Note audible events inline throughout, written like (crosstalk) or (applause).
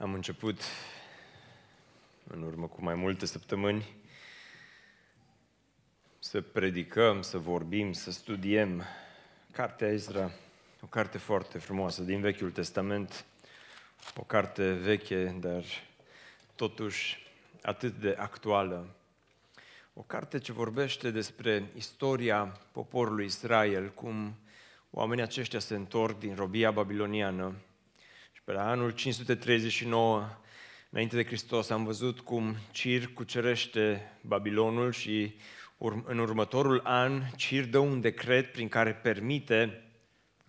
Am început în urmă cu mai multe săptămâni să predicăm, să vorbim, să studiem Cartea Ezra, o carte foarte frumoasă din Vechiul Testament, o carte veche, dar totuși atât de actuală. O carte ce vorbește despre istoria poporului Israel, cum oamenii aceștia se întorc din robia babiloniană și pe la anul 539 înainte de Hristos am văzut cum Cir cucerește Babilonul și în următorul an Cir dă un decret prin care permite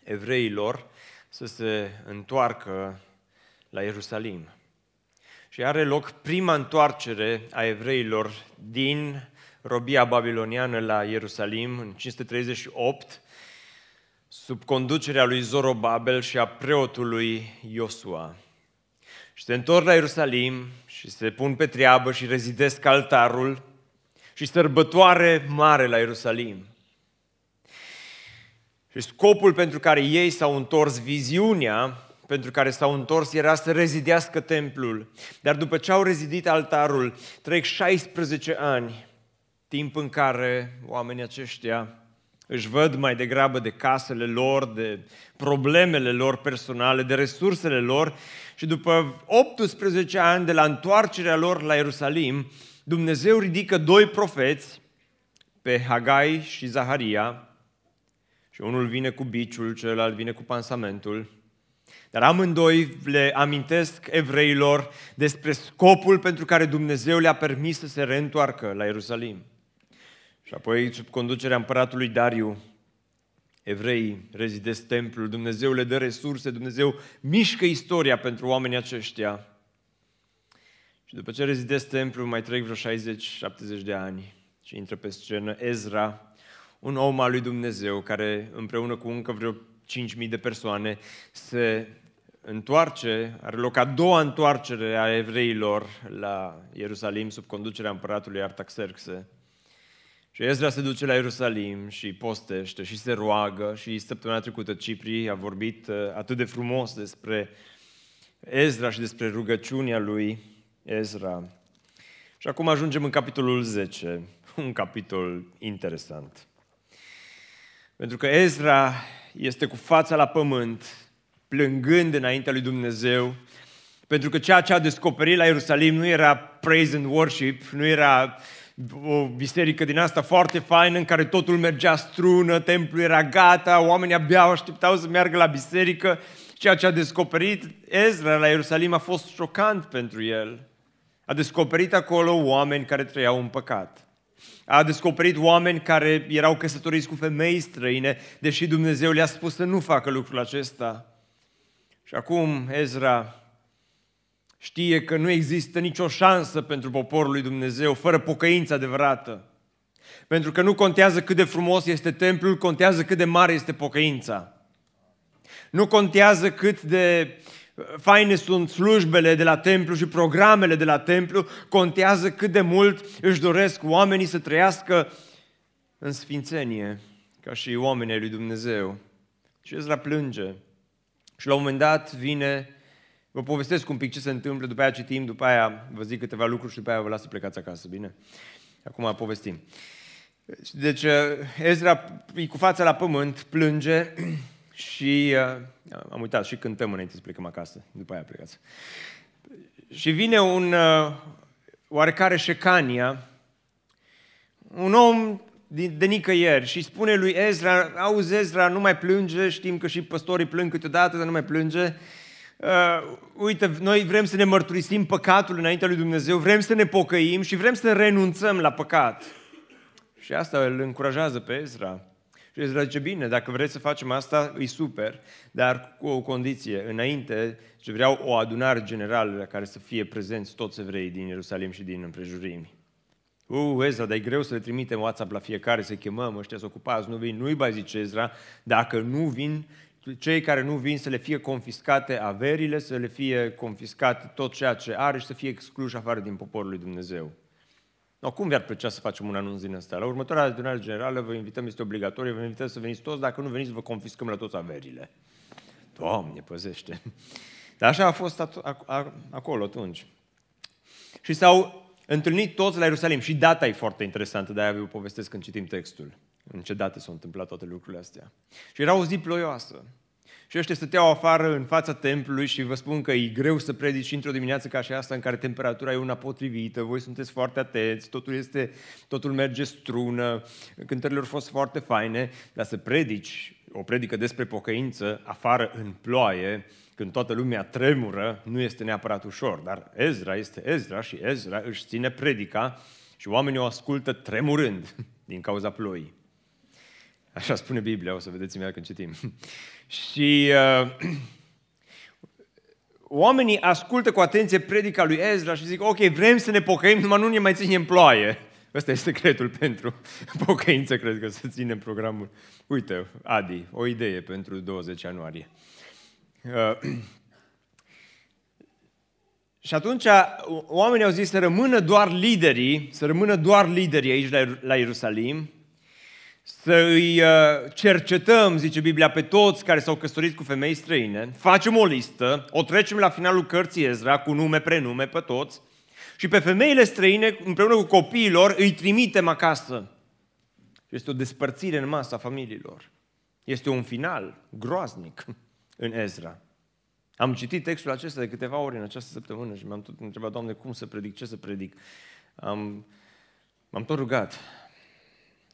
evreilor să se întoarcă la Ierusalim. Și are loc prima întoarcere a evreilor din robia babiloniană la Ierusalim în 538, sub conducerea lui Zorobabel și a preotului Iosua. Și se întorc la Ierusalim și se pun pe treabă și rezidesc altarul și sărbătoare mare la Ierusalim. Și scopul pentru care ei s-au întors, viziunea pentru care s-au întors era să rezidească templul. Dar după ce au rezidit altarul, trec 16 ani, timp în care oamenii aceștia își văd mai degrabă de casele lor, de problemele lor personale, de resursele lor. Și după 18 ani de la întoarcerea lor la Ierusalim, Dumnezeu ridică doi profeți, pe Hagai și Zaharia, și unul vine cu biciul, celălalt vine cu pansamentul, dar amândoi le amintesc evreilor despre scopul pentru care Dumnezeu le-a permis să se reîntoarcă la Ierusalim. Și apoi, sub conducerea împăratului Dariu, evreii rezidesc templul, Dumnezeu le dă resurse, Dumnezeu mișcă istoria pentru oamenii aceștia. Și după ce rezidesc templul, mai trec vreo 60-70 de ani și intră pe scenă Ezra, un om al lui Dumnezeu, care împreună cu încă vreo 5.000 de persoane se întoarce, are loc a doua întoarcere a evreilor la Ierusalim sub conducerea împăratului Artaxerxe. Și Ezra se duce la Ierusalim și postește și se roagă și săptămâna trecută Cipri a vorbit uh, atât de frumos despre Ezra și despre rugăciunea lui Ezra. Și acum ajungem în capitolul 10, (laughs) un capitol interesant. Pentru că Ezra este cu fața la pământ, plângând înaintea lui Dumnezeu, pentru că ceea ce a descoperit la Ierusalim nu era praise and worship, nu era o biserică din asta foarte faină în care totul mergea strună, templul era gata, oamenii abia așteptau să meargă la biserică. Ceea ce a descoperit Ezra la Ierusalim a fost șocant pentru el. A descoperit acolo oameni care trăiau în păcat. A descoperit oameni care erau căsătoriți cu femei străine, deși Dumnezeu le-a spus să nu facă lucrul acesta. Și acum Ezra știe că nu există nicio șansă pentru poporul lui Dumnezeu fără pocăință adevărată. Pentru că nu contează cât de frumos este templul, contează cât de mare este pocăința. Nu contează cât de uh, faine sunt slujbele de la templu și programele de la templu, contează cât de mult își doresc oamenii să trăiască în sfințenie, ca și oamenii lui Dumnezeu. Și Ezra plânge. Și la un moment dat vine Vă povestesc un pic ce se întâmplă, după aia citim, după aia vă zic câteva lucruri și după aia vă las să plecați acasă, bine? Acum povestim. Deci Ezra e cu fața la pământ, plânge (clears throat) și uh, am uitat și cântăm înainte să plecăm acasă, după aia plecați. Și vine un uh, oarecare Șecania, un om de nicăieri și spune lui Ezra, auzi Ezra, nu mai plânge, știm că și păstorii plâng câteodată, dar nu mai plânge uh, uite, noi vrem să ne mărturisim păcatul înaintea lui Dumnezeu, vrem să ne pocăim și vrem să renunțăm la păcat. Și asta îl încurajează pe Ezra. Și Ezra zice, bine, dacă vreți să facem asta, e super, dar cu o condiție. Înainte, ce vreau o adunare generală la care să fie prezenți toți evrei din Ierusalim și din împrejurimi. Uh, Ezra, dar e greu să le trimitem WhatsApp la fiecare, să chemăm, ăștia să ocupați, nu vin. Nu-i bai zice Ezra, dacă nu vin cei care nu vin să le fie confiscate averile, să le fie confiscate tot ceea ce are și să fie excluși afară din poporul lui Dumnezeu. No, cum vi-ar plăcea să facem un anunț din ăsta? La următoarea adunare generală vă invităm, este obligatoriu, vă invităm să veniți toți, dacă nu veniți, vă confiscăm la toți averile. Doamne, păzește! Dar așa a fost acolo atunci. Și s-au întâlnit toți la Ierusalim. Și data e foarte interesantă, de-aia vă povestesc când citim textul. În ce date s-au întâmplat toate lucrurile astea. Și era o zi ploioasă. Și ăștia stăteau afară în fața templului și vă spun că e greu să predici într-o dimineață ca și asta în care temperatura e una potrivită, voi sunteți foarte atenți, totul, este, totul merge strună, cântările au fost foarte faine, dar să predici o predică despre pocăință afară în ploaie, când toată lumea tremură, nu este neapărat ușor, dar Ezra este Ezra și Ezra își ține predica și oamenii o ascultă tremurând (laughs) din cauza ploii. Așa spune Biblia, o să vedeți imediat când citim. (laughs) și uh, oamenii ascultă cu atenție predica lui Ezra și zic, ok, vrem să ne pocăim, numai nu ne mai ținem ploaie. Ăsta e secretul (laughs) pentru pocăință, cred că să ținem programul. Uite, Adi, o idee pentru 20 ianuarie. Uh, (clears throat) și atunci oamenii au zis să rămână doar liderii, să rămână doar liderii aici la, la Ierusalim, să îi uh, cercetăm, zice Biblia, pe toți care s-au căsătorit cu femei străine, facem o listă, o trecem la finalul cărții Ezra cu nume, prenume pe toți și pe femeile străine, împreună cu copiilor, îi trimitem acasă. Este o despărțire în masa familiilor. Este un final groaznic în Ezra. Am citit textul acesta de câteva ori în această săptămână și m-am tot întrebat, Doamne, cum să predic, ce să predic? Am, m-am tot rugat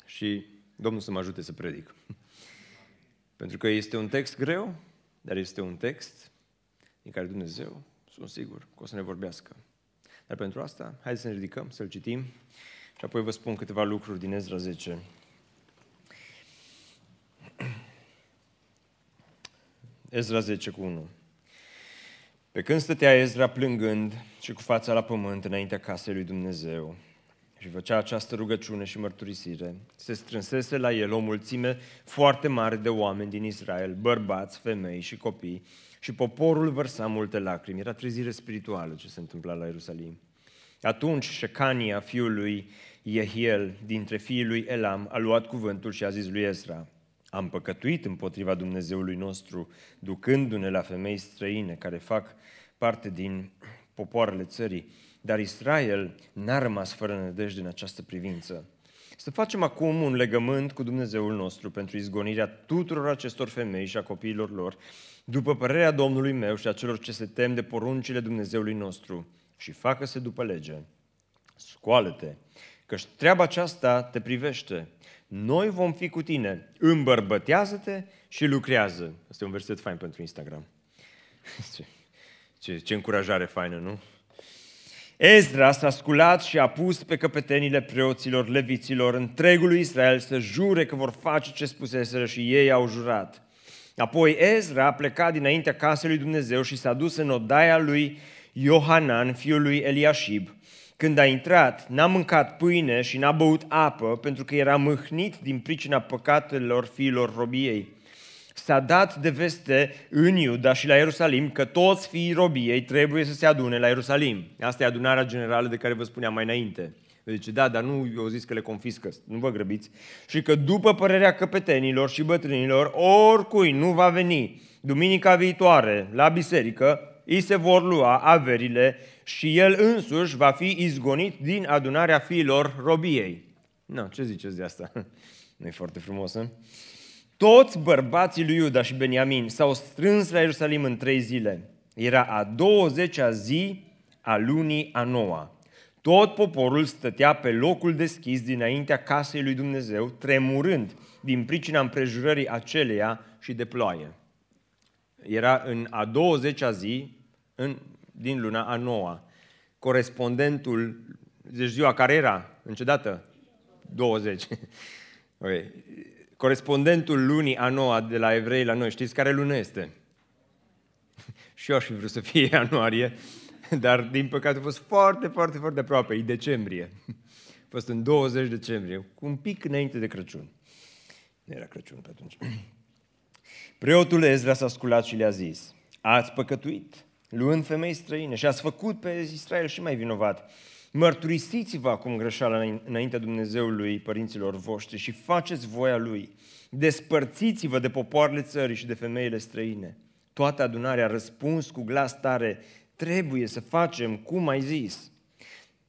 și Domnul să mă ajute să predic. (laughs) Pentru că este un text greu, dar este un text din care Dumnezeu, sunt sigur, că o să ne vorbească. Dar pentru asta, haideți să ne ridicăm, să-l citim și apoi vă spun câteva lucruri din Ezra 10. (clears throat) Ezra 10 cu 1. Pe când stătea Ezra plângând și cu fața la pământ înaintea casei lui Dumnezeu și făcea această rugăciune și mărturisire, se strânsese la el o mulțime foarte mare de oameni din Israel, bărbați, femei și copii, și poporul vărsa multe lacrimi. Era trezire spirituală ce se întâmpla la Ierusalim. Atunci Shecania, fiul lui Yehiel, dintre fiii lui Elam, a luat cuvântul și a zis lui Ezra, am păcătuit împotriva Dumnezeului nostru, ducându-ne la femei străine care fac parte din popoarele țării, dar Israel n-a rămas fără nădejde în această privință. Să facem acum un legământ cu Dumnezeul nostru pentru izgonirea tuturor acestor femei și a copiilor lor, după părerea Domnului meu și a celor ce se tem de poruncile Dumnezeului nostru și facă-se după lege. Scoală-te, căci treaba aceasta te privește noi vom fi cu tine, îmbărbătează-te și lucrează. Asta e un verset fain pentru Instagram. (laughs) Ce, ce, ce încurajare faină, nu? Ezra s-a sculat și a pus pe căpetenile preoților, leviților, întregului Israel să jure că vor face ce spuseseră și ei au jurat. Apoi Ezra a plecat dinaintea casei lui Dumnezeu și s-a dus în odaia lui Iohanan, fiul lui Eliashib, când a intrat, n-a mâncat pâine și n-a băut apă, pentru că era mâhnit din pricina păcatelor fiilor robiei. S-a dat de veste în Iuda și la Ierusalim că toți fiii robiei trebuie să se adune la Ierusalim. Asta e adunarea generală de care vă spuneam mai înainte. Zice, da, dar nu eu zis că le confiscă, nu vă grăbiți. Și că după părerea căpetenilor și bătrânilor, oricui nu va veni duminica viitoare la biserică, îi se vor lua averile și el însuși va fi izgonit din adunarea fiilor robiei. Nu, ce ziceți de asta? (laughs) nu e foarte frumos, nu? Toți bărbații lui Iuda și Beniamin s-au strâns la Ierusalim în trei zile. Era a 20-a zi a lunii a noua. Tot poporul stătea pe locul deschis dinaintea casei lui Dumnezeu, tremurând din pricina împrejurării aceleia și de ploaie. Era în a 20-a zi, în, din luna a noua. Corespondentul, deci ziua care era, în ce dată? 20. okay. Corespondentul lunii a noua de la evrei la noi, știți care lună este? (laughs) Și eu aș fi vrut să fie (laughs) ianuarie, dar din păcate a fost foarte, foarte, foarte aproape, e decembrie. A fost în 20 decembrie, cu un pic înainte de Crăciun. Nu era Crăciun pe atunci. (clears throat) Preotul Ezra s-a sculat și le-a zis, ați păcătuit luând femei străine și ați făcut pe Israel și mai vinovat. Mărturisiți-vă acum greșeala înaintea Dumnezeului părinților voștri și faceți voia Lui. Despărțiți-vă de popoarele țării și de femeile străine. Toată adunarea a răspuns cu glas tare, trebuie să facem cum ai zis.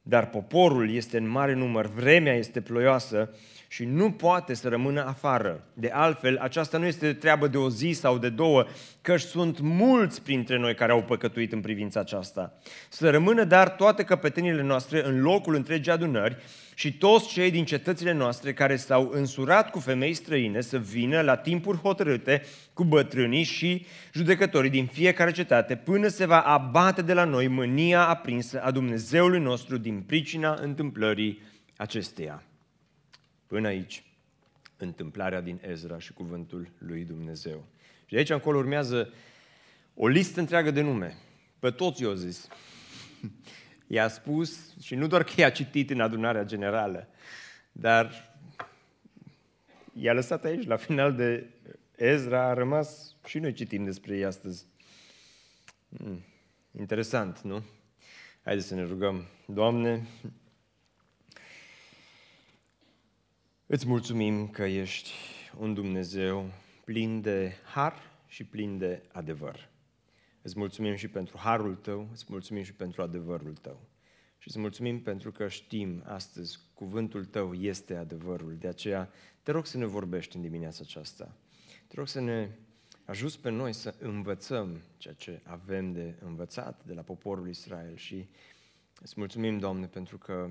Dar poporul este în mare număr, vremea este ploioasă și nu poate să rămână afară. De altfel, aceasta nu este treabă de o zi sau de două, căci sunt mulți printre noi care au păcătuit în privința aceasta. Să rămână dar toate căpetenile noastre în locul întregii adunări și toți cei din cetățile noastre care s-au însurat cu femei străine să vină la timpuri hotărâte cu bătrânii și judecătorii din fiecare cetate până se va abate de la noi mânia aprinsă a Dumnezeului nostru din pricina întâmplării acesteia. Până aici, întâmplarea din Ezra și cuvântul lui Dumnezeu. Și de aici încolo urmează o listă întreagă de nume. Pe toți i-au zis. I-a spus, și nu doar că i-a citit în adunarea generală, dar i-a lăsat aici, la final de Ezra, a rămas și noi citim despre ei astăzi. Hmm. Interesant, nu? Haideți să ne rugăm. Doamne, Îți mulțumim că ești un Dumnezeu plin de har și plin de adevăr. Îți mulțumim și pentru harul tău, îți mulțumim și pentru adevărul tău. Și îți mulțumim pentru că știm astăzi cuvântul tău este adevărul. De aceea te rog să ne vorbești în dimineața aceasta. Te rog să ne ajuți pe noi să învățăm ceea ce avem de învățat de la poporul Israel și îți mulțumim, Doamne, pentru că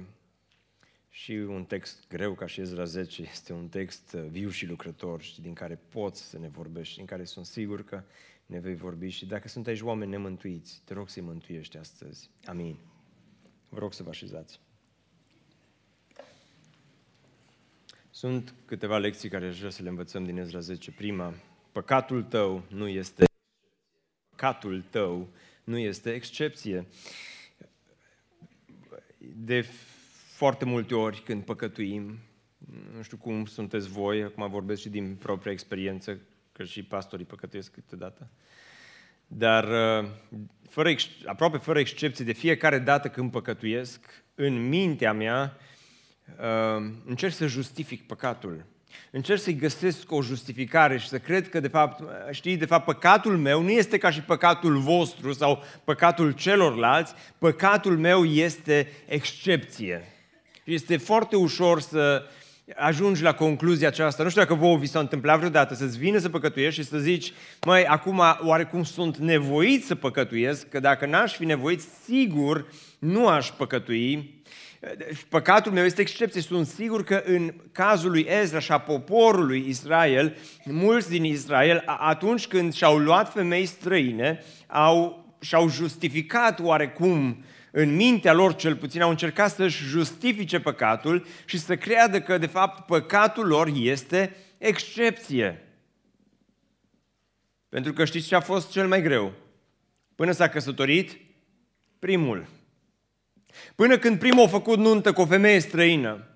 și un text greu ca și Ezra 10 este un text uh, viu și lucrător și din care poți să ne vorbești, din care sunt sigur că ne vei vorbi și dacă sunt aici oameni nemântuiți, te rog să-i mântuiești astăzi. Amin. Vă rog să vă așezați. Sunt câteva lecții care aș vrea să le învățăm din Ezra 10. Prima, păcatul tău nu este păcatul tău nu este excepție. De foarte multe ori când păcătuim, nu știu cum sunteți voi, acum vorbesc și din propria experiență, că și pastorii păcătuiesc câteodată, dar uh, fără, aproape fără excepție, de fiecare dată când păcătuiesc, în mintea mea uh, încerc să justific păcatul. Încerc să-i găsesc o justificare și să cred că, de fapt, știi, de fapt, păcatul meu nu este ca și păcatul vostru sau păcatul celorlalți, păcatul meu este excepție. Este foarte ușor să ajungi la concluzia aceasta. Nu știu dacă vouă vi s-a întâmplat vreodată să-ți vină să păcătuiești și să zici, măi, acum oarecum sunt nevoit să păcătuiesc, că dacă n-aș fi nevoit, sigur nu aș păcătui. Păcatul meu este excepție. Sunt sigur că în cazul lui Ezra și a poporului Israel, mulți din Israel, atunci când și-au luat femei străine, au, și-au justificat oarecum uh, în mintea lor cel puțin, au încercat să-și justifice păcatul și să creadă că, de fapt, păcatul lor este excepție. Pentru că știți ce a fost cel mai greu? Până s-a căsătorit, primul. Până când primul a făcut nuntă cu o femeie străină.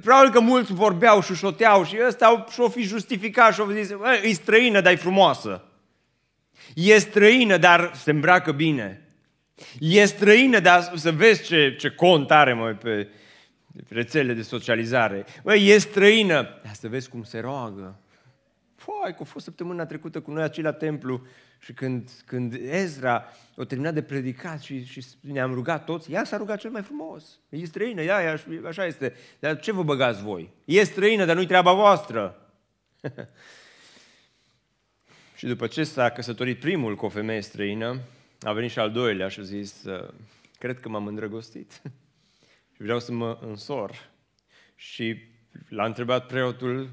Probabil că mulți vorbeau și șoteau și ăsta și-o fi justificat și-o fi zis, e străină, dar e frumoasă. E străină, dar se îmbracă bine. E străină, dar să vezi ce, ce cont are mai pe rețelele de socializare. Bă, e străină, dar să vezi cum se roagă. Păi, că a fost săptămâna trecută cu noi aici la templu și când, când Ezra a terminat de predicat și, și ne-am rugat toți, ea s-a rugat cel mai frumos. E străină, ea, ea, așa este. Dar ce vă băgați voi? E străină, dar nu-i treaba voastră. (laughs) și după ce s-a căsătorit primul cu o femeie străină, a venit și al doilea și a zis, cred că m-am îndrăgostit (laughs) și vreau să mă însor. Și l-a întrebat preotul,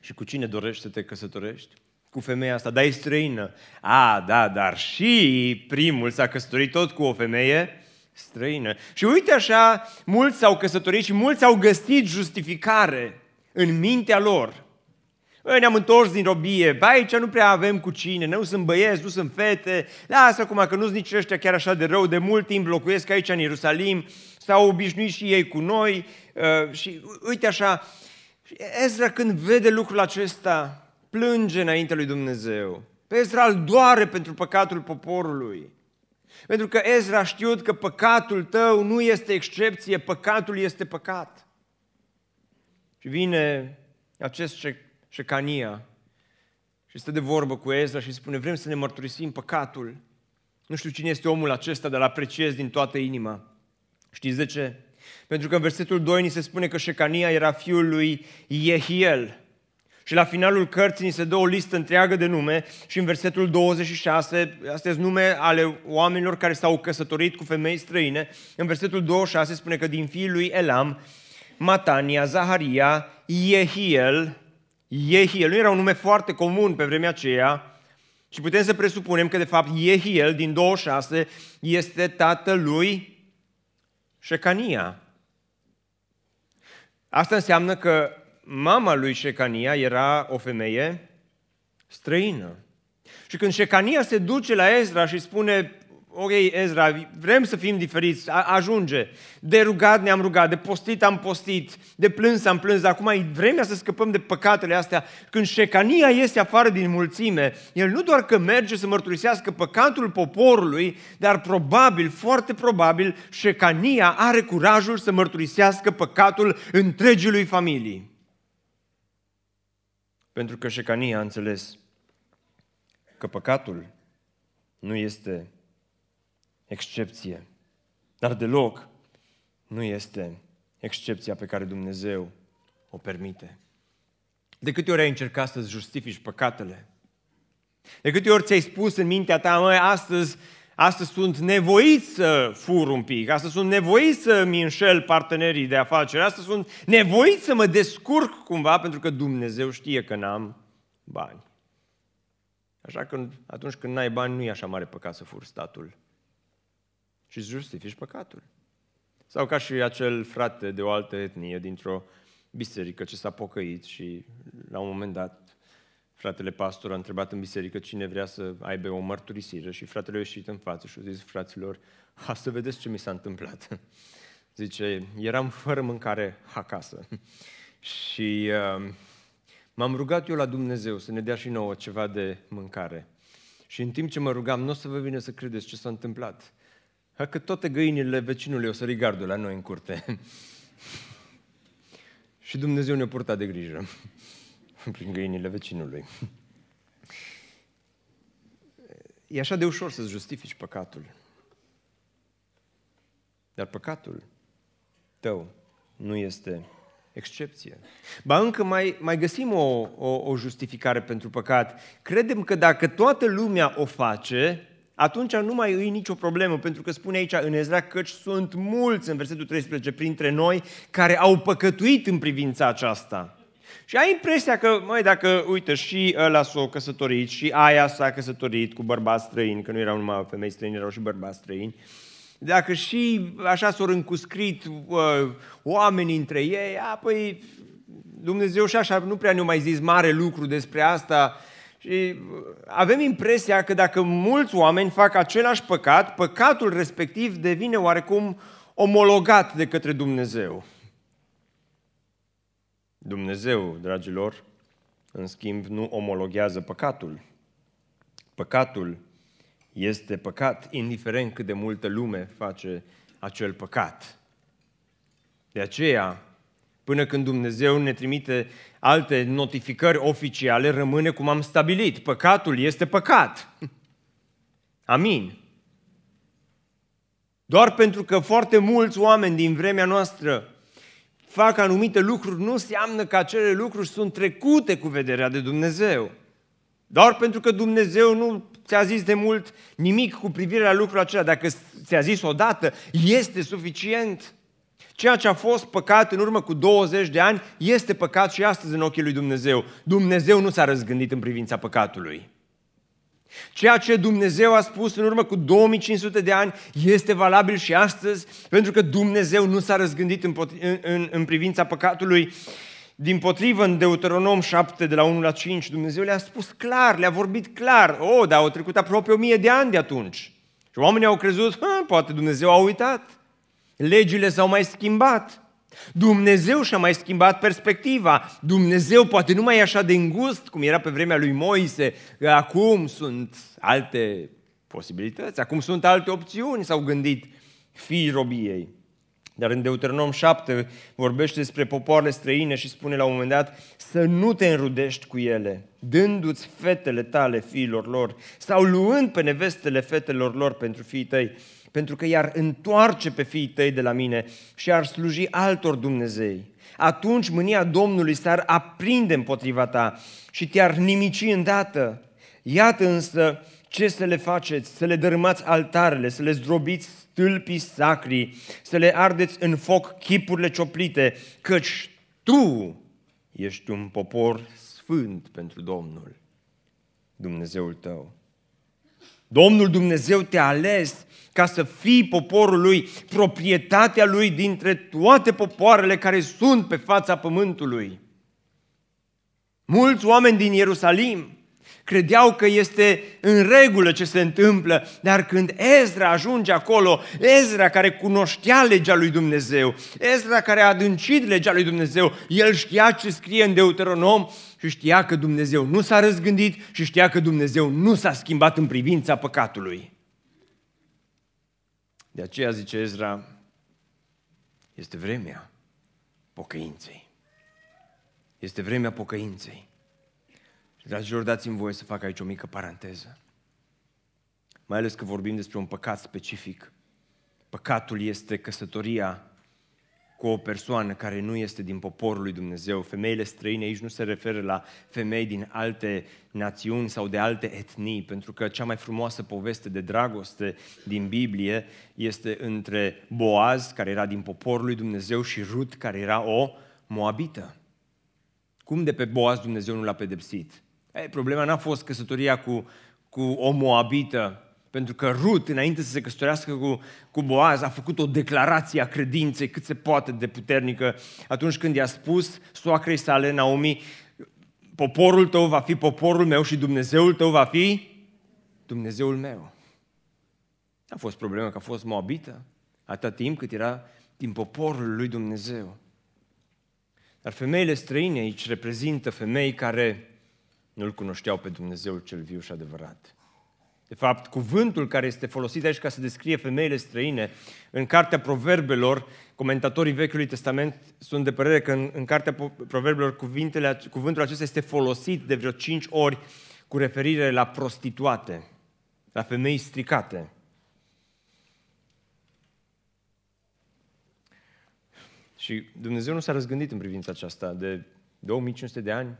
și cu cine dorești să te căsătorești? Cu femeia asta, dar e străină. A, da, dar și primul s-a căsătorit tot cu o femeie străină. Și uite așa, mulți s-au căsătorit și mulți au găsit justificare în mintea lor Bă, ne-am întors din robie, bă, aici nu prea avem cu cine, nu sunt băieți, nu sunt fete, lasă acum că nu-s nici ăștia chiar așa de rău, de mult timp locuiesc aici în Ierusalim, s-au obișnuit și ei cu noi uh, și uite așa, Ezra când vede lucrul acesta, plânge înainte lui Dumnezeu. Pe Ezra îl doare pentru păcatul poporului. Pentru că Ezra a știut că păcatul tău nu este excepție, păcatul este păcat. Și vine acest Șecania și stă de vorbă cu Ezra și spune, vrem să ne mărturisim păcatul. Nu știu cine este omul acesta, dar îl apreciez din toată inima. Știți de ce? Pentru că în versetul 2 ni se spune că Șecania era fiul lui Yehiel. Și la finalul cărții ni se dă o listă întreagă de nume și în versetul 26, astea sunt nume ale oamenilor care s-au căsătorit cu femei străine. În versetul 26 spune că din fiii lui Elam, Matania, Zaharia, Yehiel, Yehiel, nu era un nume foarte comun pe vremea aceea, și putem să presupunem că de fapt Yehiel din 26 este tatăl lui Șecania. Asta înseamnă că mama lui Șecania era o femeie străină. Și când Șecania se duce la Ezra și spune, ok, Ezra, vrem să fim diferiți, ajunge. De rugat ne-am rugat, de postit am postit, de plâns am plâns, dar acum e vremea să scăpăm de păcatele astea. Când Șecania este afară din mulțime, el nu doar că merge să mărturisească păcatul poporului, dar probabil, foarte probabil, Șecania are curajul să mărturisească păcatul întregii familii. Pentru că Șecania a înțeles că păcatul nu este excepție, dar deloc nu este excepția pe care Dumnezeu o permite. De câte ori ai încercat să-ți justifici păcatele? De câte ori ți-ai spus în mintea ta, măi, astăzi astăzi sunt nevoit să fur un pic, astăzi sunt nevoit să-mi înșel partenerii de afaceri, astăzi sunt nevoit să mă descurc cumva pentru că Dumnezeu știe că n-am bani. Așa că atunci când n-ai bani, nu e așa mare păcat să fur statul. Și îți justifici păcatul. Sau ca și acel frate de o altă etnie dintr-o biserică ce s-a pocăit și la un moment dat Fratele pastor a întrebat în biserică cine vrea să aibă o mărturisire și fratele a ieșit în față și a zis fraților, ha să vedeți ce mi s-a întâmplat. (laughs) Zice, eram fără mâncare acasă (laughs) și uh, m-am rugat eu la Dumnezeu să ne dea și nouă ceva de mâncare. Și în timp ce mă rugam, nu o să vă vină să credeți ce s-a întâmplat. Ha, că toate găinile vecinului o să rigardul la noi în curte. (laughs) și Dumnezeu ne-a purtat de grijă (laughs) prin găinile vecinului. E așa de ușor să-ți justifici păcatul. Dar păcatul tău nu este excepție. Ba încă mai, mai găsim o, o, o justificare pentru păcat. Credem că dacă toată lumea o face, atunci nu mai e nicio problemă, pentru că spune aici în Ezra că sunt mulți, în versetul 13, printre noi, care au păcătuit în privința aceasta. Și ai impresia că, măi, dacă, uite, și ăla s-a căsătorit, și aia s-a căsătorit cu bărbați străini, că nu erau numai femei străini, erau și bărbați străini, dacă și așa s-au încuscrit uh, oamenii între ei, apoi Dumnezeu și așa nu prea ne-a mai zis mare lucru despre asta, și avem impresia că dacă mulți oameni fac același păcat, păcatul respectiv devine oarecum omologat de către Dumnezeu. Dumnezeu, dragilor, în schimb, nu omologhează păcatul. Păcatul este păcat, indiferent cât de multă lume face acel păcat. De aceea, până când Dumnezeu ne trimite alte notificări oficiale, rămâne cum am stabilit. Păcatul este păcat. Amin. Doar pentru că foarte mulți oameni din vremea noastră fac anumite lucruri, nu înseamnă că acele lucruri sunt trecute cu vederea de Dumnezeu. Doar pentru că Dumnezeu nu ți-a zis de mult nimic cu privire la lucrul acela, dacă ți-a zis odată, este suficient. Ceea ce a fost păcat în urmă cu 20 de ani este păcat și astăzi în ochii lui Dumnezeu. Dumnezeu nu s-a răzgândit în privința păcatului. Ceea ce Dumnezeu a spus în urmă cu 2500 de ani este valabil și astăzi, pentru că Dumnezeu nu s-a răzgândit în, în, în, în privința păcatului. Din potrivă, în Deuteronom 7, de la 1 la 5, Dumnezeu le-a spus clar, le-a vorbit clar. O, oh, dar au trecut aproape o mie de ani de atunci. Și oamenii au crezut, poate Dumnezeu a uitat. Legile s-au mai schimbat. Dumnezeu și-a mai schimbat perspectiva. Dumnezeu poate nu mai e așa de îngust cum era pe vremea lui Moise. Acum sunt alte posibilități, acum sunt alte opțiuni, s-au gândit fiii robiei. Dar în Deuteronom 7 vorbește despre popoarele străine și spune la un moment dat să nu te înrudești cu ele, dându-ți fetele tale fiilor lor sau luând pe nevestele fetelor lor pentru fiii tăi, pentru că i-ar întoarce pe fiii tăi de la mine și ar sluji altor Dumnezei. Atunci mânia Domnului s-ar aprinde împotriva ta și te-ar nimici îndată. Iată însă ce să le faceți, să le dărâmați altarele, să le zdrobiți stâlpii sacri, să le ardeți în foc chipurile cioplite, căci tu ești un popor sfânt pentru Domnul, Dumnezeul tău. Domnul Dumnezeu te-a ales ca să fii poporul lui, proprietatea lui dintre toate popoarele care sunt pe fața pământului. Mulți oameni din Ierusalim credeau că este în regulă ce se întâmplă, dar când Ezra ajunge acolo, Ezra care cunoștea legea lui Dumnezeu, Ezra care a adâncit legea lui Dumnezeu, el știa ce scrie în Deuteronom și știa că Dumnezeu nu s-a răzgândit și știa că Dumnezeu nu s-a schimbat în privința păcatului. De aceea zice Ezra, este vremea pocăinței. Este vremea pocăinței. Și, dragilor, dați-mi voie să fac aici o mică paranteză. Mai ales că vorbim despre un păcat specific. Păcatul este căsătoria cu o persoană care nu este din poporul lui Dumnezeu. Femeile străine aici nu se referă la femei din alte națiuni sau de alte etnii, pentru că cea mai frumoasă poveste de dragoste din Biblie este între Boaz, care era din poporul lui Dumnezeu, și Rut, care era o moabită. Cum de pe Boaz Dumnezeu nu l-a pedepsit? Ei, problema n-a fost căsătoria cu, cu o moabită, pentru că Rut, înainte să se căsătorească cu, cu Boaz, a făcut o declarație a credinței cât se poate de puternică atunci când i-a spus soacrei sale, Naomi, poporul tău va fi poporul meu și Dumnezeul tău va fi Dumnezeul meu. A fost problemă că a fost moabită atât timp cât era din poporul lui Dumnezeu. Dar femeile străine aici reprezintă femei care nu-L cunoșteau pe Dumnezeu cel viu și adevărat. De fapt, cuvântul care este folosit aici ca să descrie femeile străine, în Cartea Proverbelor, comentatorii Vechiului Testament sunt de părere că în, în Cartea Proverbelor cuvintele, cuvântul acesta este folosit de vreo cinci ori cu referire la prostituate, la femei stricate. Și Dumnezeu nu s-a răzgândit în privința aceasta de 2500 de ani,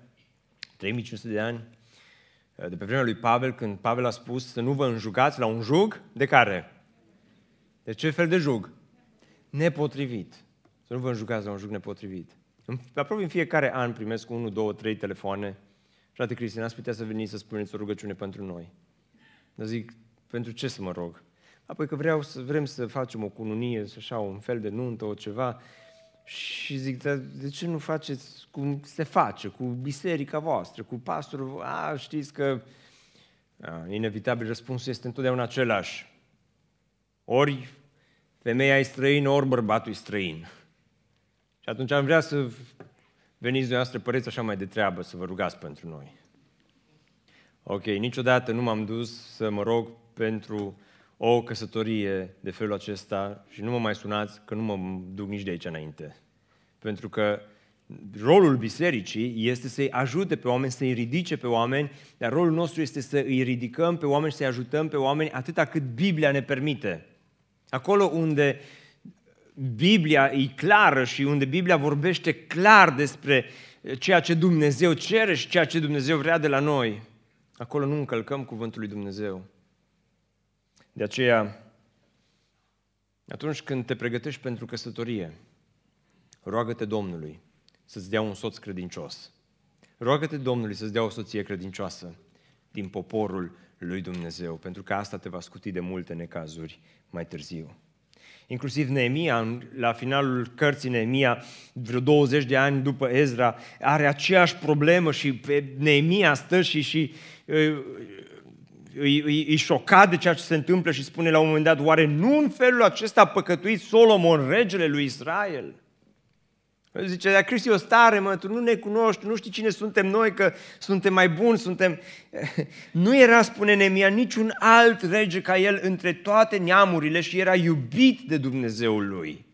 3500 de ani, de pe vremea lui Pavel, când Pavel a spus să nu vă înjugați la un jug, de care? De ce fel de jug? Nepotrivit. Să nu vă înjugați la un jug nepotrivit. Aproape în fiecare an primesc 1, 2, 3 telefoane. Frate Cristian, ați putea să veniți să spuneți o rugăciune pentru noi. Dar zic, pentru ce să mă rog? Apoi că vreau să, vrem să facem o cununie, așa, un fel de nuntă, o ceva. Și zic, dar de ce nu faceți cum se face, cu biserica voastră, cu pastorul? A, știți că a, inevitabil răspunsul este întotdeauna același. Ori femeia e străină, ori bărbatul e străin. Și atunci am vrea să veniți dumneavoastră păreți așa mai de treabă, să vă rugați pentru noi. Ok, niciodată nu m-am dus să mă rog pentru o căsătorie de felul acesta și nu mă mai sunați că nu mă duc nici de aici înainte. Pentru că rolul bisericii este să-i ajute pe oameni, să-i ridice pe oameni, dar rolul nostru este să îi ridicăm pe oameni, să-i ajutăm pe oameni atâta cât Biblia ne permite. Acolo unde Biblia e clară și unde Biblia vorbește clar despre ceea ce Dumnezeu cere și ceea ce Dumnezeu vrea de la noi, acolo nu încălcăm cuvântul lui Dumnezeu. De aceea, atunci când te pregătești pentru căsătorie, roagă-te Domnului să-ți dea un soț credincios. Roagă-te Domnului să-ți dea o soție credincioasă din poporul lui Dumnezeu, pentru că asta te va scuti de multe necazuri mai târziu. Inclusiv Neemia, la finalul cărții Neemia, vreo 20 de ani după Ezra, are aceeași problemă și pe Neemia stă și, și îi, îi, îi șocat de ceea ce se întâmplă și spune la un moment dat, oare nu în felul acesta a păcătuit Solomon, regele lui Israel? Zice, dar Cristi, o stare, mă, tu nu ne cunoști, nu știi cine suntem noi, că suntem mai buni, suntem... (laughs) Nu era, spune Nemia, niciun alt rege ca el între toate neamurile și era iubit de Dumnezeul lui.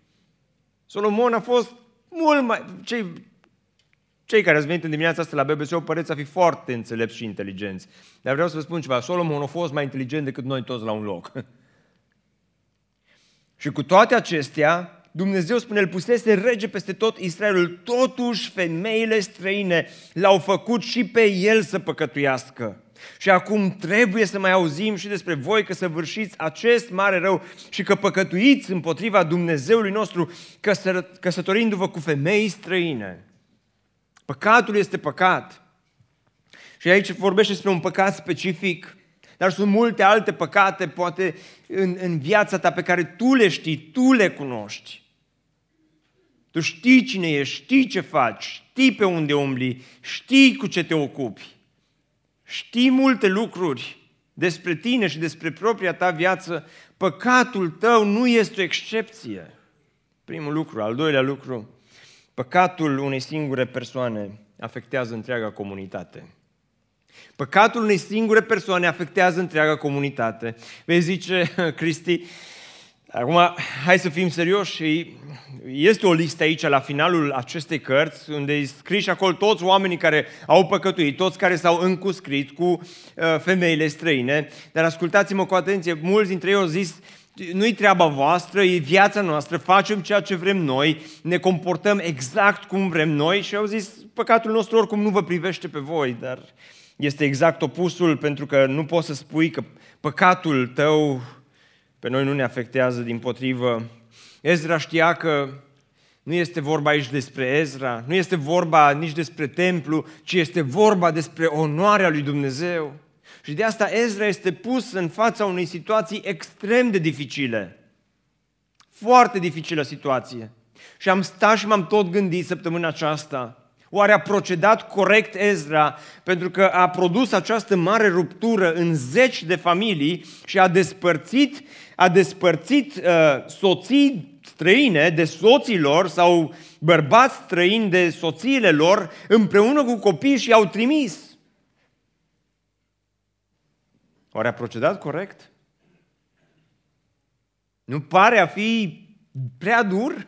Solomon a fost mult mai... Cei, cei care ați venit în dimineața asta la BBC păreți a fi foarte înțelepți și inteligenți. Dar vreau să vă spun ceva, Solomon a fost mai inteligent decât noi toți la un loc. (laughs) și cu toate acestea, Dumnezeu spune, îl pusese rege peste tot Israelul, totuși femeile străine l-au făcut și pe el să păcătuiască. Și acum trebuie să mai auzim și despre voi că să vârșiți acest mare rău și că păcătuiți împotriva Dumnezeului nostru căsătorindu-vă cu femei străine. Păcatul este păcat. Și aici vorbește despre un păcat specific, dar sunt multe alte păcate, poate, în, în viața ta pe care tu le știi, tu le cunoști. Tu știi cine ești, știi ce faci, știi pe unde umbli, știi cu ce te ocupi. Știi multe lucruri despre tine și despre propria ta viață. Păcatul tău nu este o excepție. Primul lucru. Al doilea lucru. Păcatul unei singure persoane afectează întreaga comunitate. Păcatul unei singure persoane afectează întreaga comunitate. Vei zice, (laughs) Cristi, Acum, hai să fim serioși este o listă aici la finalul acestei cărți unde îi scriși acolo toți oamenii care au păcătuit, toți care s-au încuscrit cu uh, femeile străine, dar ascultați-mă cu atenție, mulți dintre ei au zis, nu-i treaba voastră, e viața noastră, facem ceea ce vrem noi, ne comportăm exact cum vrem noi și au zis, păcatul nostru oricum nu vă privește pe voi, dar este exact opusul pentru că nu poți să spui că păcatul tău pe noi nu ne afectează, din potrivă. Ezra știa că nu este vorba aici despre Ezra, nu este vorba nici despre templu, ci este vorba despre onoarea lui Dumnezeu. Și de asta Ezra este pus în fața unei situații extrem de dificile. Foarte dificilă situație. Și am stat și m-am tot gândit săptămâna aceasta. Oare a procedat corect Ezra pentru că a produs această mare ruptură în zeci de familii și a despărțit a despărțit uh, soții străine de soții lor sau bărbați străini de soțiile lor împreună cu copii și i-au trimis. Oare a procedat corect? Nu pare a fi prea dur?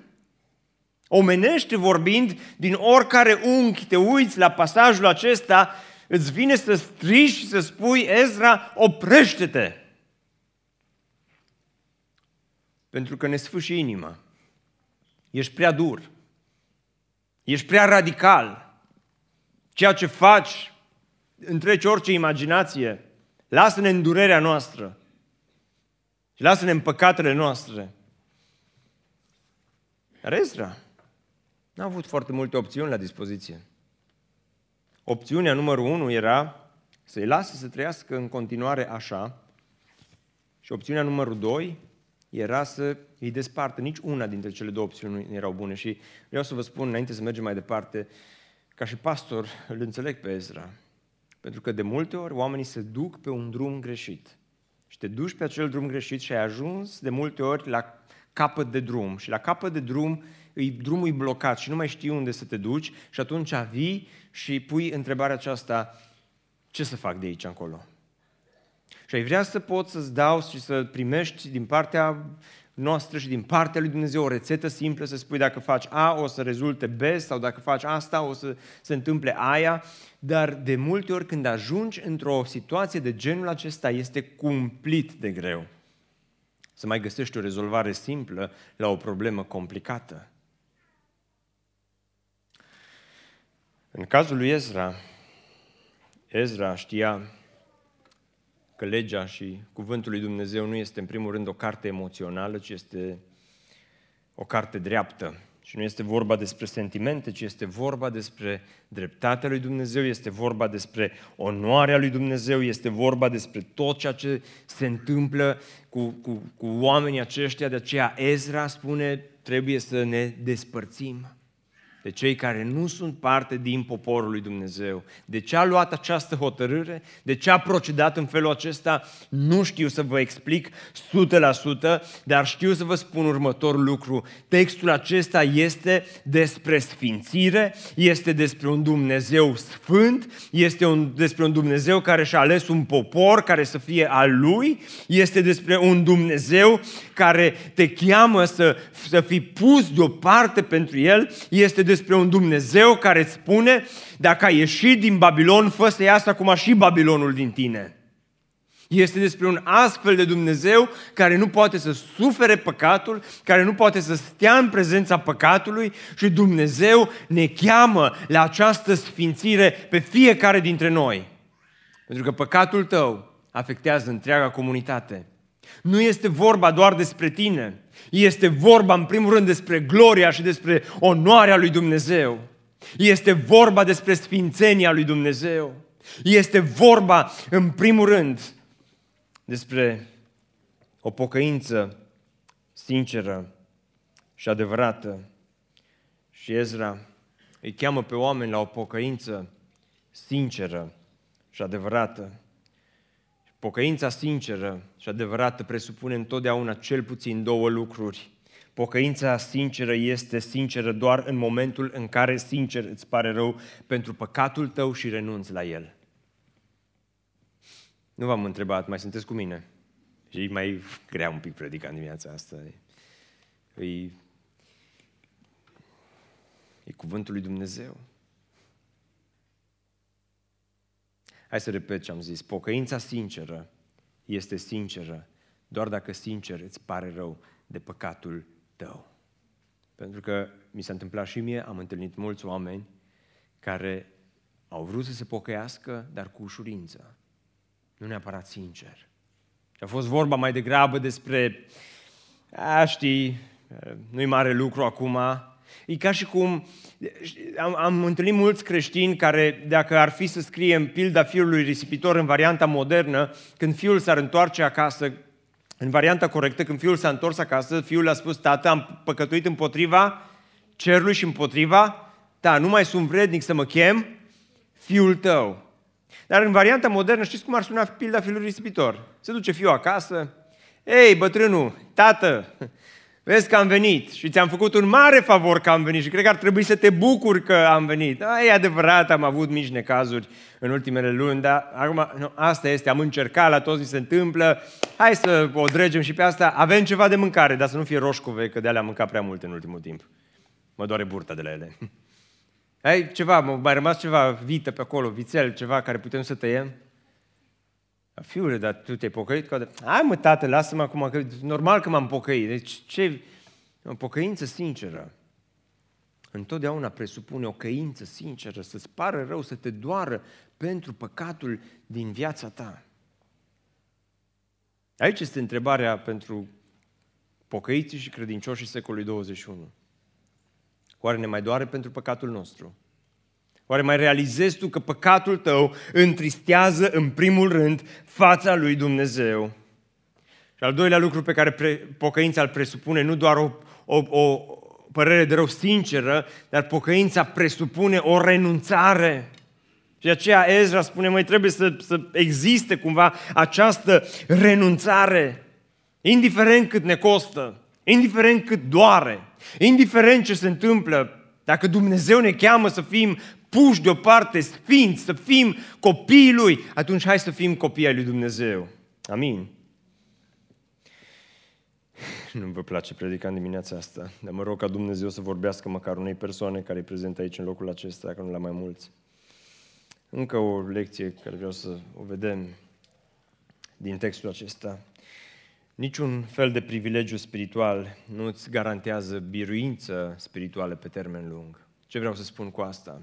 Omenește vorbind, din oricare unghi te uiți la pasajul acesta, îți vine să strigi și să spui, Ezra, oprește-te! pentru că ne sfâși inima. Ești prea dur. Ești prea radical. Ceea ce faci întreci orice imaginație. Lasă-ne în durerea noastră. Și lasă-ne în păcatele noastre. Dar Ezra n-a avut foarte multe opțiuni la dispoziție. Opțiunea numărul unu era să-i lasă să trăiască în continuare așa. Și opțiunea numărul doi era să îi despartă. Nici una dintre cele două opțiuni nu erau bune. Și vreau să vă spun, înainte să mergem mai departe, ca și pastor, îl înțeleg pe Ezra. Pentru că de multe ori oamenii se duc pe un drum greșit. Și te duci pe acel drum greșit și ai ajuns de multe ori la capăt de drum. Și la capăt de drum, drumul e blocat și nu mai știi unde să te duci și atunci vii și pui întrebarea aceasta, ce să fac de aici încolo? Și ai vrea să poți să-ți dau și să primești din partea noastră și din partea lui Dumnezeu o rețetă simplă să spui dacă faci A o să rezulte B sau dacă faci asta o să se întâmple aia, dar de multe ori când ajungi într-o situație de genul acesta este cumplit de greu să mai găsești o rezolvare simplă la o problemă complicată. În cazul lui Ezra, Ezra știa că legea și cuvântul lui Dumnezeu nu este în primul rând o carte emoțională, ci este o carte dreaptă. Și nu este vorba despre sentimente, ci este vorba despre dreptatea lui Dumnezeu, este vorba despre onoarea lui Dumnezeu, este vorba despre tot ceea ce se întâmplă cu, cu, cu oamenii aceștia. De aceea Ezra spune, trebuie să ne despărțim. Pe cei care nu sunt parte din poporul lui Dumnezeu. De ce a luat această hotărâre? De ce a procedat în felul acesta? Nu știu să vă explic 100%, dar știu să vă spun următorul lucru. Textul acesta este despre sfințire, este despre un Dumnezeu sfânt, este un, despre un Dumnezeu care și-a ales un popor care să fie al lui, este despre un Dumnezeu care te cheamă să, să fii pus deoparte pentru El, este despre un Dumnezeu care îți spune, dacă ai ieșit din Babilon, fă să iasă acum și Babilonul din tine. Este despre un astfel de Dumnezeu care nu poate să sufere păcatul, care nu poate să stea în prezența păcatului și Dumnezeu ne cheamă la această sfințire pe fiecare dintre noi. Pentru că păcatul tău afectează întreaga comunitate. Nu este vorba doar despre tine, este vorba în primul rând despre gloria și despre onoarea lui Dumnezeu. Este vorba despre sfințenia lui Dumnezeu. Este vorba în primul rând despre o pocăință sinceră și adevărată. Și Ezra îi cheamă pe oameni la o pocăință sinceră și adevărată. Pocăința sinceră și adevărată presupune întotdeauna cel puțin două lucruri. Pocăința sinceră este sinceră doar în momentul în care sincer îți pare rău pentru păcatul tău și renunți la el. Nu v-am întrebat, mai sunteți cu mine? Și mai grea un pic predica în dimineața asta. E, e cuvântul lui Dumnezeu. Hai să repet ce am zis. Pocăința sinceră este sinceră doar dacă sincer îți pare rău de păcatul tău. Pentru că mi s-a întâmplat și mie, am întâlnit mulți oameni care au vrut să se pocăiască, dar cu ușurință. Nu neapărat sincer. Și a fost vorba mai degrabă despre, a, știi, nu-i mare lucru acum, E ca și cum am, am întâlnit mulți creștini care, dacă ar fi să scrie în pilda fiului risipitor în varianta modernă, când fiul s-ar întoarce acasă, în varianta corectă, când fiul s-a întors acasă, fiul a spus, tată, am păcătuit împotriva cerului și împotriva, da, nu mai sunt vrednic să mă chem fiul tău. Dar în varianta modernă, știți cum ar suna pilda fiului risipitor? Se duce fiul acasă, ei, bătrânul, tată, Vezi că am venit și ți-am făcut un mare favor că am venit și cred că ar trebui să te bucuri că am venit. Da, e adevărat, am avut mici necazuri în ultimele luni, dar acum nu, asta este, am încercat, la toți mi se întâmplă, hai să o dregem și pe asta. Avem ceva de mâncare, dar să nu fie roșcove, că de alea am mâncat prea mult în ultimul timp. Mă doare burta de la ele. (laughs) Ai ceva, mai rămas ceva vită pe acolo, vițel, ceva care putem să tăiem? Fiule, dar tu te-ai pocăit? Hai mă, tată, lasă-mă acum, că normal că m-am pocăit. Deci ce... O pocăință sinceră întotdeauna presupune o căință sinceră, să-ți pară rău, să te doară pentru păcatul din viața ta. Aici este întrebarea pentru pocăiții și credincioșii secolului 21. Oare ne mai doare pentru păcatul nostru? Oare mai realizezi tu că păcatul tău întristează în primul rând fața lui Dumnezeu? Și al doilea lucru pe care pre, pocăința îl presupune, nu doar o, o, o părere de rău sinceră, dar pocăința presupune o renunțare. Și de aceea Ezra spune, mai trebuie să, să existe cumva această renunțare. Indiferent cât ne costă, indiferent cât doare, indiferent ce se întâmplă, dacă Dumnezeu ne cheamă să fim puși deoparte, sfinți, să fim copiii Lui, atunci hai să fim copii ai Lui Dumnezeu. Amin. Nu vă place predica în dimineața asta, dar mă rog ca Dumnezeu să vorbească măcar unei persoane care e prezent aici în locul acesta, dacă nu la mai mulți. Încă o lecție care vreau să o vedem din textul acesta. Niciun fel de privilegiu spiritual nu îți garantează biruință spirituală pe termen lung. Ce vreau să spun cu asta?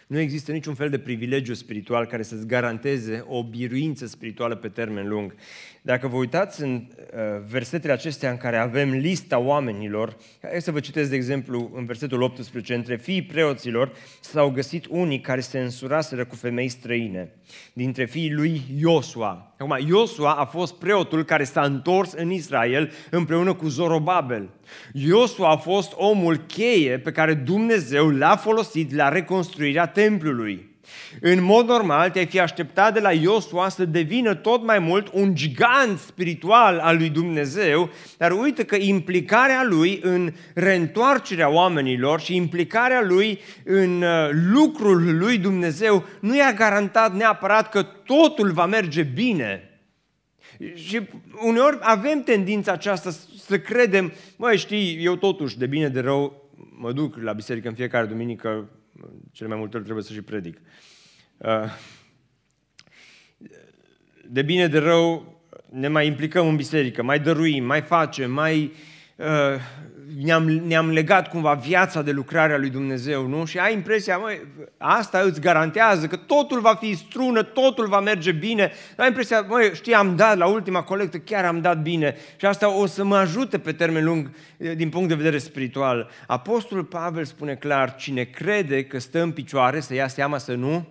Nu există niciun fel de privilegiu spiritual care să-ți garanteze o biruință spirituală pe termen lung. Dacă vă uitați în uh, versetele acestea în care avem lista oamenilor, hai să vă citesc de exemplu în versetul 18, între fiii preoților s-au găsit unii care se însuraseră cu femei străine, dintre fiii lui Iosua. Acum, Iosua a fost preotul care s-a întors în Israel împreună cu Zorobabel. Iosua a fost omul cheie pe care Dumnezeu l-a folosit la reconstruirea templului. În mod normal, te-ai fi așteptat de la Iosua să devină tot mai mult un gigant spiritual al lui Dumnezeu, dar uite că implicarea lui în reîntoarcerea oamenilor și implicarea lui în uh, lucrul lui Dumnezeu nu i-a garantat neapărat că totul va merge bine. Și uneori avem tendința aceasta să credem, măi știi, eu totuși de bine de rău mă duc la biserică în fiecare duminică, cele mai multe ori trebuie să și predic. Uh, de bine, de rău, ne mai implicăm în biserică, mai dăruim, mai facem, mai uh, ne-am, ne-am legat cumva viața de lucrarea lui Dumnezeu, nu? Și ai impresia, măi, asta îți garantează că totul va fi strună, totul va merge bine. Ai impresia, măi, știi, am dat la ultima colectă, chiar am dat bine și asta o să mă ajute pe termen lung din punct de vedere spiritual. Apostolul Pavel spune clar, cine crede că stă în picioare să ia seama să nu,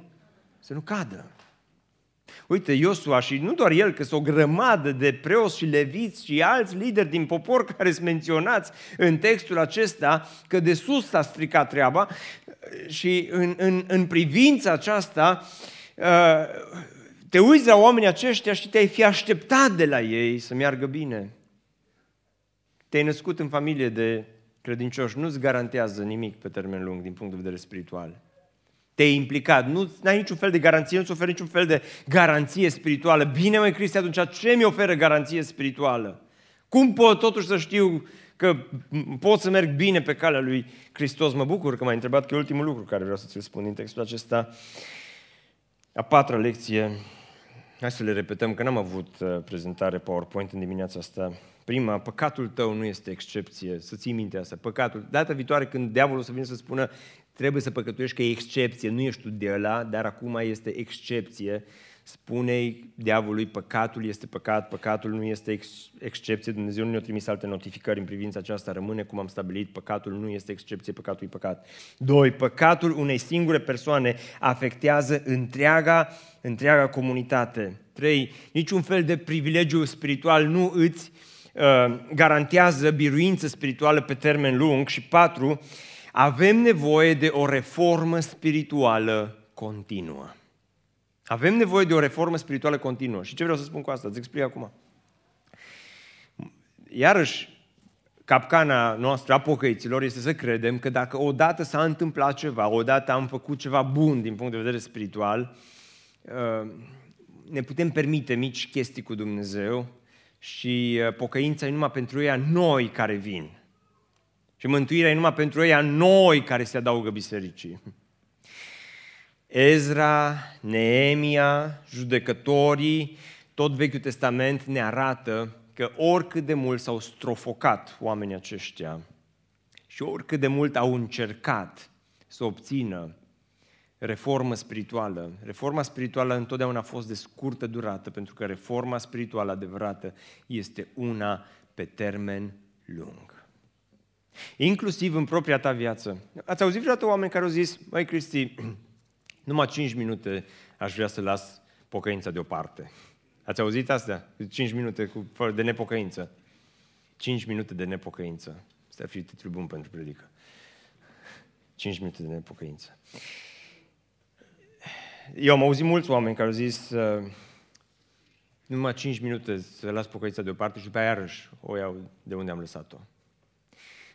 să nu cadă. Uite, Iosua și nu doar el, că sunt o grămadă de preoți și leviți și alți lideri din popor (laughs) care sunt menționați în textul acesta, că de sus s-a stricat treaba și în, în, în privința aceasta uh, te uiți la oamenii aceștia și te-ai fi așteptat de la ei să meargă bine. Te-ai născut în familie de credincioși, nu-ți garantează nimic pe termen lung din punct de vedere spiritual te-ai implicat. Nu ai niciun fel de garanție, nu-ți oferi niciun fel de garanție spirituală. Bine, mai Cristi, atunci ce mi oferă garanție spirituală? Cum pot totuși să știu că pot să merg bine pe calea lui Hristos? Mă bucur că m-ai întrebat că e ultimul lucru care vreau să ți-l spun din textul acesta. A patra lecție, hai să le repetăm, că n-am avut uh, prezentare PowerPoint în dimineața asta. Prima, păcatul tău nu este excepție, să ții minte asta. Păcatul, data viitoare când diavolul să vină să spună trebuie să păcătuiești că e excepție, nu ești tu de ăla, dar acum este excepție. Spune-i diavolului, păcatul este păcat, păcatul nu este ex- excepție, Dumnezeu nu ne-a trimis alte notificări în privința aceasta, rămâne cum am stabilit, păcatul nu este excepție, păcatul e păcat. Doi, păcatul unei singure persoane afectează întreaga, întreaga comunitate. Trei, niciun fel de privilegiu spiritual nu îți uh, garantează biruință spirituală pe termen lung. Și patru, avem nevoie de o reformă spirituală continuă. Avem nevoie de o reformă spirituală continuă. Și ce vreau să spun cu asta? Îți explic acum. Iarăși, capcana noastră a pocăiților este să credem că dacă odată s-a întâmplat ceva, odată am făcut ceva bun din punct de vedere spiritual, uh, ne putem permite mici chestii cu Dumnezeu și uh, pocăința e numai pentru ea noi care vin. Și mântuirea e numai pentru ei noi care se adaugă bisericii. Ezra, Neemia, judecătorii, tot Vechiul Testament ne arată că oricât de mult s-au strofocat oamenii aceștia și oricât de mult au încercat să obțină reformă spirituală. Reforma spirituală întotdeauna a fost de scurtă durată, pentru că reforma spirituală adevărată este una pe termen lung. Inclusiv în propria ta viață. Ați auzit vreodată oameni care au zis, mai Cristi, (clears throat) numai 5 minute aș vrea să las pocăința deoparte. Ați auzit asta? 5 minute cu, de nepocăință. 5 minute de nepocăință. Asta ar fi titlul bun pentru predică. 5 minute de nepocăință. Eu am auzit mulți oameni care au zis uh, numai 5 minute să las pocăința deoparte și după aia iarăși o iau de unde am lăsat-o.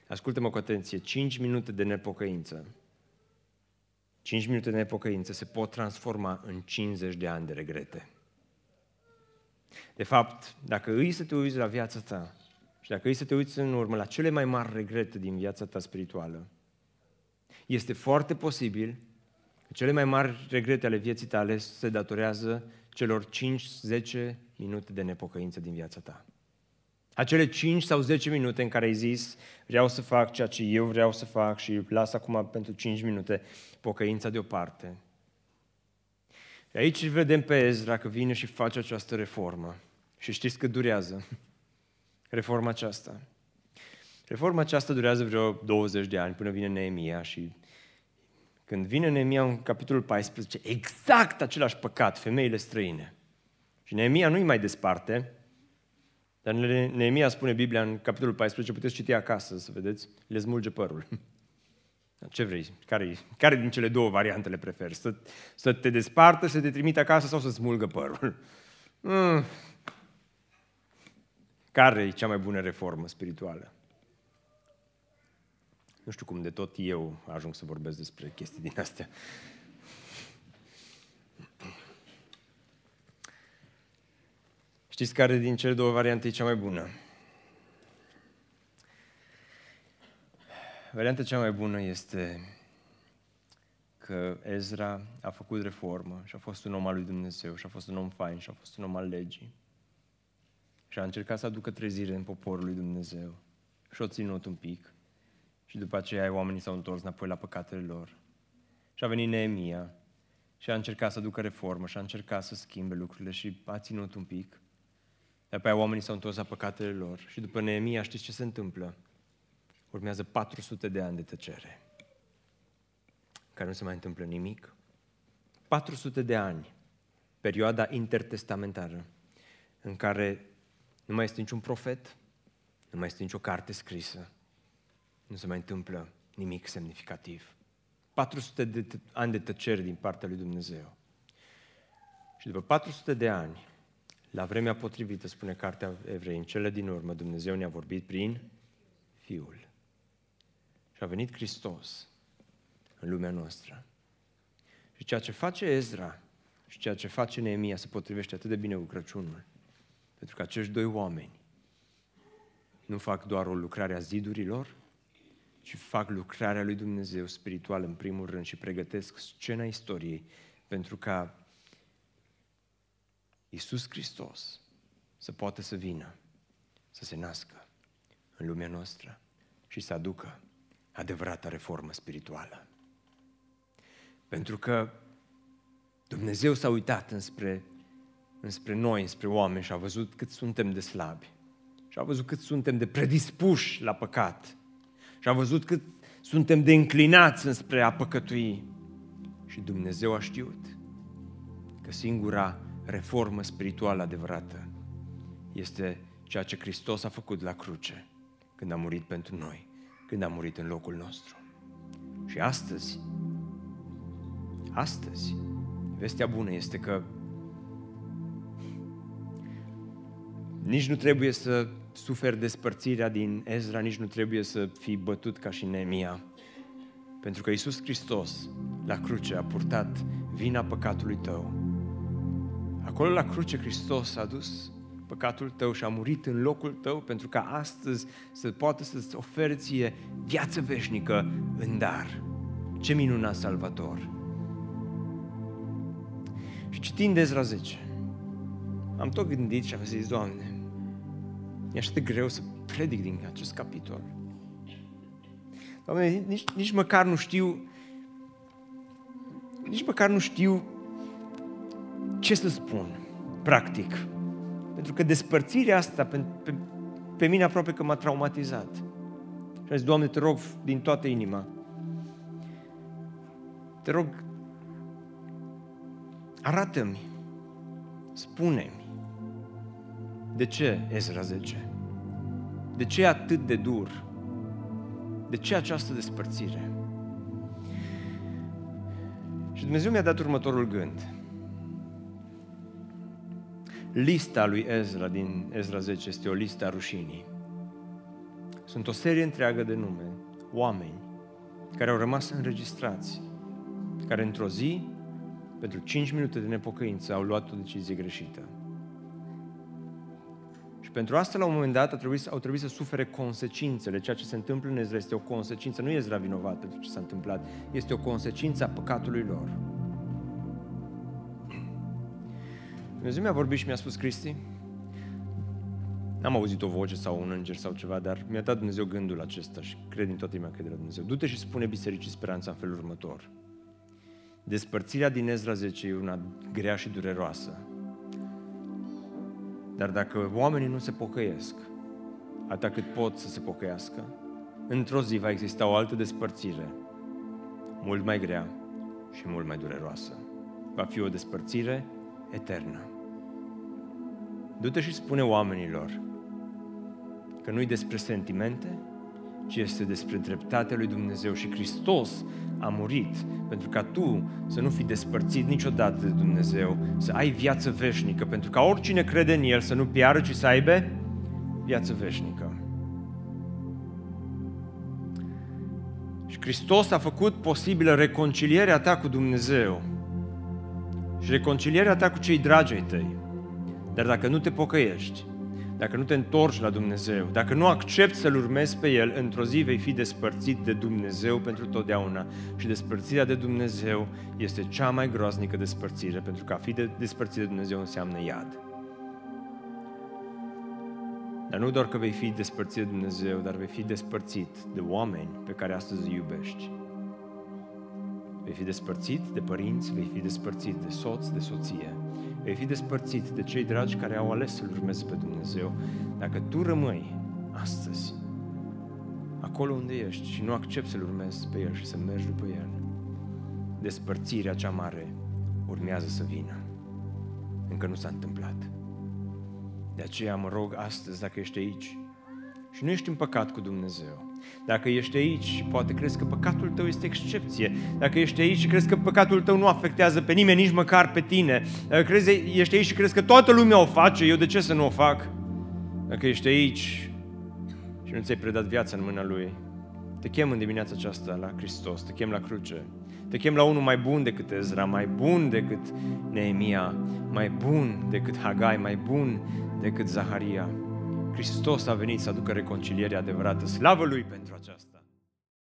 Ascultă-mă cu atenție, 5 minute de nepocăință, 5 minute de nepocăință se pot transforma în 50 de ani de regrete. De fapt, dacă îi să te uiți la viața ta și dacă îi să te uiți în urmă la cele mai mari regrete din viața ta spirituală, este foarte posibil că cele mai mari regrete ale vieții tale se datorează celor 5-10 minute de nepocăință din viața ta. Acele 5 sau 10 minute în care ai zis, vreau să fac ceea ce eu vreau să fac și las acum pentru 5 minute pocăința deoparte. Și aici vedem pe Ezra că vine și face această reformă. Și știți cât durează reforma aceasta? Reforma aceasta durează vreo 20 de ani până vine Neemia și când vine Neemia în capitolul 14, exact același păcat, femeile străine. Și Neemia nu-i mai desparte, dar Neemia spune Biblia în capitolul 14, puteți citi acasă să vedeți, le smulge părul. (laughs) Ce vrei? Care, care din cele două variante le preferi? Să, să te despartă, să te trimite acasă sau să smulgă părul? (laughs) Mm. Care e cea mai bună reformă spirituală? Nu știu cum de tot eu ajung să vorbesc despre chestii din astea. Știți care din cele două variante e cea mai bună? Varianta cea mai bună este că Ezra a făcut reformă și a fost un om al lui Dumnezeu și a fost un om fain și a fost un om al legii. Și a încercat să aducă trezire în poporul lui Dumnezeu. Și o ținut un pic. Și după aceea oamenii s-au întors înapoi la păcatele lor. Și a venit Neemia și a încercat să aducă reformă și a încercat să schimbe lucrurile și a ținut un pic. Dar pe aia oamenii s-au întors la păcatele lor. Și după Neemia știți ce se întâmplă? Urmează 400 de ani de tăcere. Care nu se mai întâmplă nimic. 400 de ani. Perioada intertestamentară în care nu mai este niciun profet, nu mai este nicio carte scrisă, nu se mai întâmplă nimic semnificativ. 400 de ani de tăcere din partea lui Dumnezeu. Și după 400 de ani, la vremea potrivită, spune Cartea Evrei, în cele din urmă, Dumnezeu ne-a vorbit prin Fiul. Și a venit Hristos în lumea noastră. Și ceea ce face Ezra și ceea ce face Neemia se potrivește atât de bine cu Crăciunul. Pentru că acești doi oameni nu fac doar o lucrare a zidurilor, ci fac lucrarea lui Dumnezeu spiritual în primul rând și pregătesc scena istoriei pentru ca Iisus Hristos să poată să vină, să se nască în lumea noastră și să aducă adevărata reformă spirituală. Pentru că Dumnezeu s-a uitat înspre, înspre noi, înspre oameni și a văzut cât suntem de slabi. Și a văzut cât suntem de predispuși la păcat. Și a văzut cât suntem de înclinați înspre a păcătui. Și Dumnezeu a știut că singura reformă spirituală adevărată este ceea ce Hristos a făcut la cruce când a murit pentru noi, când a murit în locul nostru. Și astăzi, astăzi, vestea bună este că nici nu trebuie să suferi despărțirea din Ezra, nici nu trebuie să fii bătut ca și Neemia. Pentru că Iisus Hristos, la cruce, a purtat vina păcatului tău. Acolo la cruce Hristos a dus păcatul tău și a murit în locul tău pentru ca astăzi să poată să-ți oferi ție viață veșnică în dar. Ce minunat salvator! Și citind Ezra 10, am tot gândit și am zis, Doamne, E așa de greu să predic din acest capitol. Doamne, nici, nici măcar nu știu nici măcar nu știu ce să spun, practic. Pentru că despărțirea asta pe, pe, pe mine aproape că m-a traumatizat. Și am zis, Doamne, te rog din toată inima, te rog, arată-mi, spune-mi, de ce Ezra 10? De ce e atât de dur? De ce această despărțire? Și Dumnezeu mi-a dat următorul gând. Lista lui Ezra din Ezra 10 este o listă a rușinii. Sunt o serie întreagă de nume, oameni care au rămas înregistrați, care într-o zi, pentru 5 minute de nepocăință, au luat o decizie greșită pentru asta, la un moment dat, au trebuit, au trebuit să sufere consecințele. Ceea ce se întâmplă în Ezra este o consecință, nu Ezra vinovat pentru ce s-a întâmplat, este o consecință a păcatului lor. Dumnezeu mi-a vorbit și mi-a spus, Cristi, N-am auzit o voce sau un înger sau ceva, dar mi-a dat Dumnezeu gândul acesta și cred din toată inima că e de la Dumnezeu. Du-te și spune bisericii speranța în felul următor. Despărțirea din Ezra 10 e una grea și dureroasă. Dar dacă oamenii nu se pocăiesc, atât cât pot să se pocăiască, într-o zi va exista o altă despărțire, mult mai grea și mult mai dureroasă. Va fi o despărțire eternă. Du-te și spune oamenilor că nu-i despre sentimente, ci este despre dreptatea lui Dumnezeu și Hristos a murit pentru ca tu să nu fii despărțit niciodată de Dumnezeu, să ai viață veșnică, pentru ca oricine crede în El să nu piară, ci să aibă viață veșnică. Și Hristos a făcut posibilă reconcilierea ta cu Dumnezeu și reconcilierea ta cu cei dragi ai tăi. Dar dacă nu te pocăiești, dacă nu te întorci la Dumnezeu, dacă nu accepti să-L urmezi pe El, într-o zi vei fi despărțit de Dumnezeu pentru totdeauna. Și despărțirea de Dumnezeu este cea mai groaznică despărțire, pentru că a fi de despărțit de Dumnezeu înseamnă iad. Dar nu doar că vei fi despărțit de Dumnezeu, dar vei fi despărțit de oameni pe care astăzi îi iubești. Vei fi despărțit de părinți, vei fi despărțit de soț, de soție, vei fi despărțit de cei dragi care au ales să-L urmeze pe Dumnezeu. Dacă tu rămâi astăzi acolo unde ești și nu accepti să-L urmezi pe El și să mergi după El, despărțirea cea mare urmează să vină. Încă nu s-a întâmplat. De aceea mă rog astăzi, dacă ești aici și nu ești în păcat cu Dumnezeu, dacă ești aici și poate crezi că păcatul tău este excepție, dacă ești aici și crezi că păcatul tău nu afectează pe nimeni, nici măcar pe tine, dacă crezi, ești aici și crezi că toată lumea o face, eu de ce să nu o fac? Dacă ești aici și nu ți-ai predat viața în mâna Lui, te chem în dimineața aceasta la Hristos, te chem la cruce, te chem la unul mai bun decât Ezra, mai bun decât Neemia, mai bun decât Hagai, mai bun decât Zaharia. Hristos a venit să aducă reconcilierea adevărată. Slavă Lui pentru aceasta!